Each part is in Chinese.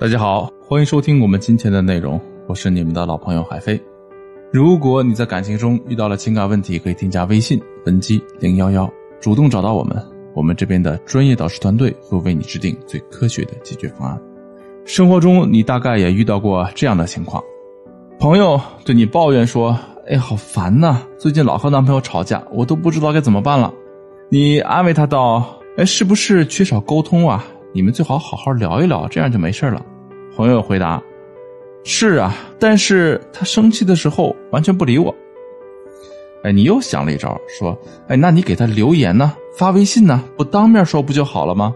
大家好，欢迎收听我们今天的内容，我是你们的老朋友海飞。如果你在感情中遇到了情感问题，可以添加微信文姬零幺幺，主动找到我们，我们这边的专业导师团队会为你制定最科学的解决方案。生活中你大概也遇到过这样的情况，朋友对你抱怨说：“哎，好烦呐，最近老和男朋友吵架，我都不知道该怎么办了。”你安慰他道：“哎，是不是缺少沟通啊？”你们最好好好聊一聊，这样就没事了。朋友回答：“是啊，但是他生气的时候完全不理我。”哎，你又想了一招，说：“哎，那你给他留言呢，发微信呢，不当面说不就好了吗？”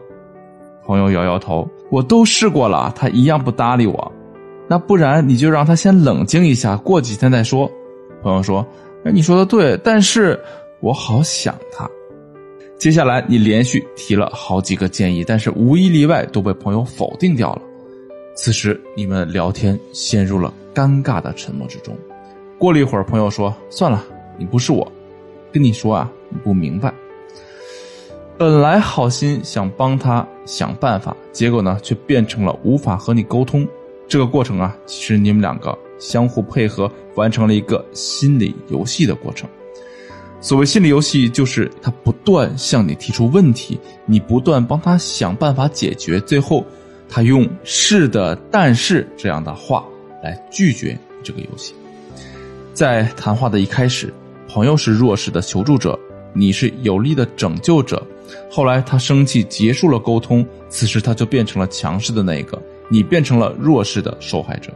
朋友摇摇头：“我都试过了，他一样不搭理我。那不然你就让他先冷静一下，过几天再说。”朋友说：“哎，你说的对，但是我好想他。”接下来，你连续提了好几个建议，但是无一例外都被朋友否定掉了。此时，你们聊天陷入了尴尬的沉默之中。过了一会儿，朋友说：“算了，你不是我，跟你说啊，你不明白。本来好心想帮他想办法，结果呢，却变成了无法和你沟通。这个过程啊，其实你们两个相互配合，完成了一个心理游戏的过程。”所谓心理游戏，就是他不断向你提出问题，你不断帮他想办法解决，最后他用“是的，但是”这样的话来拒绝这个游戏。在谈话的一开始，朋友是弱势的求助者，你是有力的拯救者。后来他生气结束了沟通，此时他就变成了强势的那一个，你变成了弱势的受害者。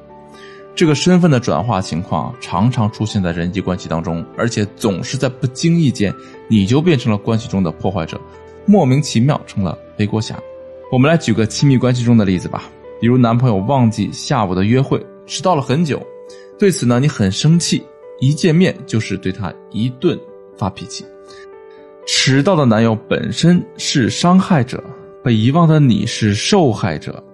这个身份的转化情况常常出现在人际关系当中，而且总是在不经意间，你就变成了关系中的破坏者，莫名其妙成了背锅侠。我们来举个亲密关系中的例子吧，比如男朋友忘记下午的约会，迟到了很久，对此呢你很生气，一见面就是对他一顿发脾气。迟到的男友本身是伤害者，被遗忘的你是受害者。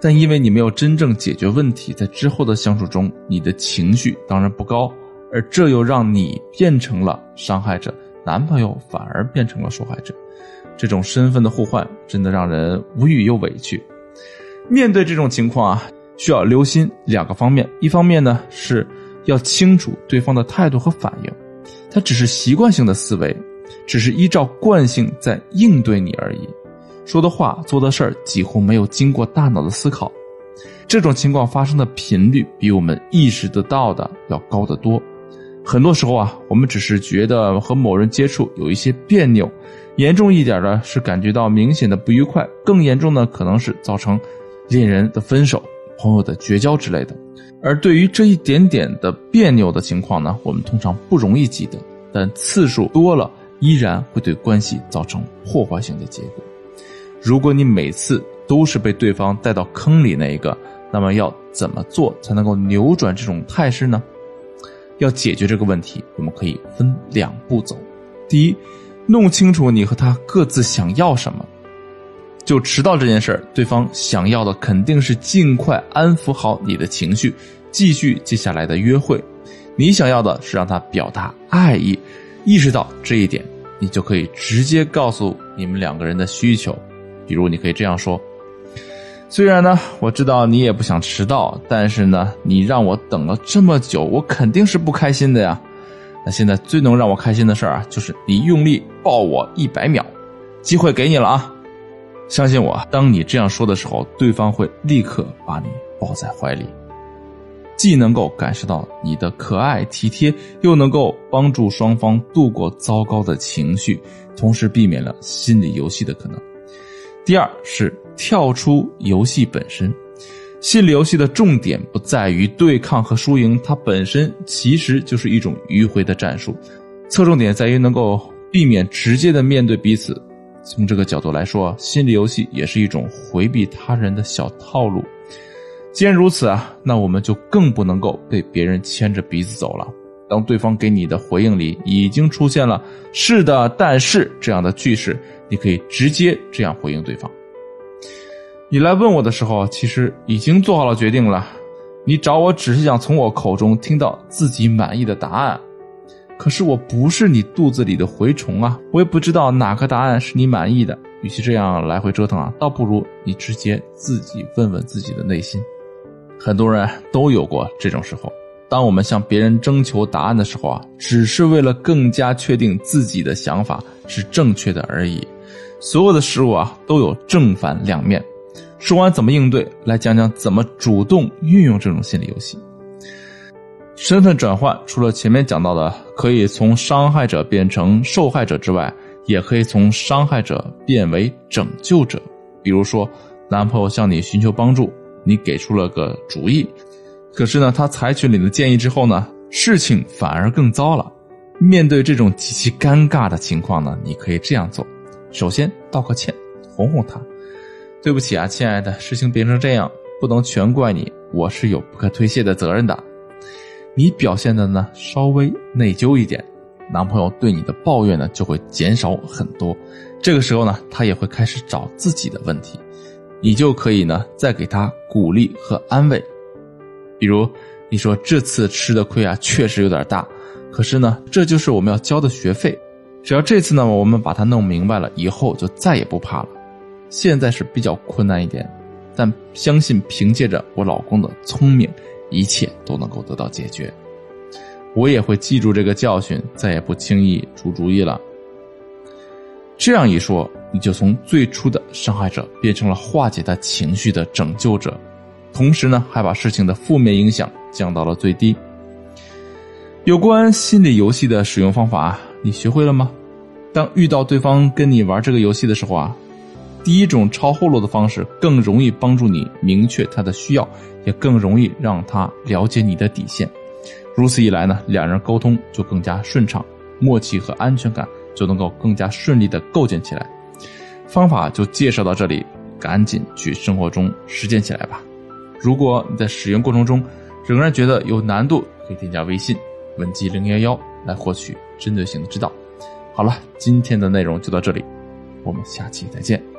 但因为你没有真正解决问题，在之后的相处中，你的情绪当然不高，而这又让你变成了伤害者，男朋友反而变成了受害者，这种身份的互换真的让人无语又委屈。面对这种情况啊，需要留心两个方面，一方面呢是要清楚对方的态度和反应，他只是习惯性的思维，只是依照惯性在应对你而已。说的话、做的事儿几乎没有经过大脑的思考，这种情况发生的频率比我们意识得到的要高得多。很多时候啊，我们只是觉得和某人接触有一些别扭，严重一点的是感觉到明显的不愉快，更严重的可能是造成恋人的分手、朋友的绝交之类的。而对于这一点点的别扭的情况呢，我们通常不容易记得，但次数多了，依然会对关系造成破坏性的结果。如果你每次都是被对方带到坑里那一个，那么要怎么做才能够扭转这种态势呢？要解决这个问题，我们可以分两步走。第一，弄清楚你和他各自想要什么。就迟到这件事儿，对方想要的肯定是尽快安抚好你的情绪，继续接下来的约会。你想要的是让他表达爱意，意识到这一点，你就可以直接告诉你们两个人的需求。比如，你可以这样说：“虽然呢，我知道你也不想迟到，但是呢，你让我等了这么久，我肯定是不开心的呀。那现在最能让我开心的事儿啊，就是你用力抱我一百秒，机会给你了啊！相信我，当你这样说的时候，对方会立刻把你抱在怀里，既能够感受到你的可爱体贴，又能够帮助双方度过糟糕的情绪，同时避免了心理游戏的可能。”第二是跳出游戏本身，心理游戏的重点不在于对抗和输赢，它本身其实就是一种迂回的战术，侧重点在于能够避免直接的面对彼此。从这个角度来说，心理游戏也是一种回避他人的小套路。既然如此啊，那我们就更不能够被别人牵着鼻子走了。当对方给你的回应里已经出现了“是的，但是”这样的句式。你可以直接这样回应对方。你来问我的时候，其实已经做好了决定了。你找我只是想从我口中听到自己满意的答案。可是我不是你肚子里的蛔虫啊，我也不知道哪个答案是你满意的。与其这样来回折腾啊，倒不如你直接自己问问自己的内心。很多人都有过这种时候，当我们向别人征求答案的时候啊，只是为了更加确定自己的想法是正确的而已。所有的事物啊，都有正反两面。说完怎么应对，来讲讲怎么主动运用这种心理游戏。身份转换除了前面讲到的可以从伤害者变成受害者之外，也可以从伤害者变为拯救者。比如说，男朋友向你寻求帮助，你给出了个主意，可是呢，他采取你的建议之后呢，事情反而更糟了。面对这种极其尴尬的情况呢，你可以这样做：首先道个歉，哄哄他。对不起啊，亲爱的，事情变成这样，不能全怪你，我是有不可推卸的责任的。你表现的呢稍微内疚一点，男朋友对你的抱怨呢就会减少很多。这个时候呢，他也会开始找自己的问题，你就可以呢再给他鼓励和安慰。比如你说这次吃的亏啊确实有点大，可是呢这就是我们要交的学费，只要这次呢我们把它弄明白了，以后就再也不怕了。现在是比较困难一点，但相信凭借着我老公的聪明，一切都能够得到解决。我也会记住这个教训，再也不轻易出主意了。这样一说，你就从最初的伤害者变成了化解他情绪的拯救者，同时呢，还把事情的负面影响降到了最低。有关心理游戏的使用方法，你学会了吗？当遇到对方跟你玩这个游戏的时候啊。第一种抄后路的方式更容易帮助你明确他的需要，也更容易让他了解你的底线。如此一来呢，两人沟通就更加顺畅，默契和安全感就能够更加顺利的构建起来。方法就介绍到这里，赶紧去生活中实践起来吧。如果你在使用过程中仍然觉得有难度，可以添加微信文姬零幺幺来获取针对性的指导。好了，今天的内容就到这里，我们下期再见。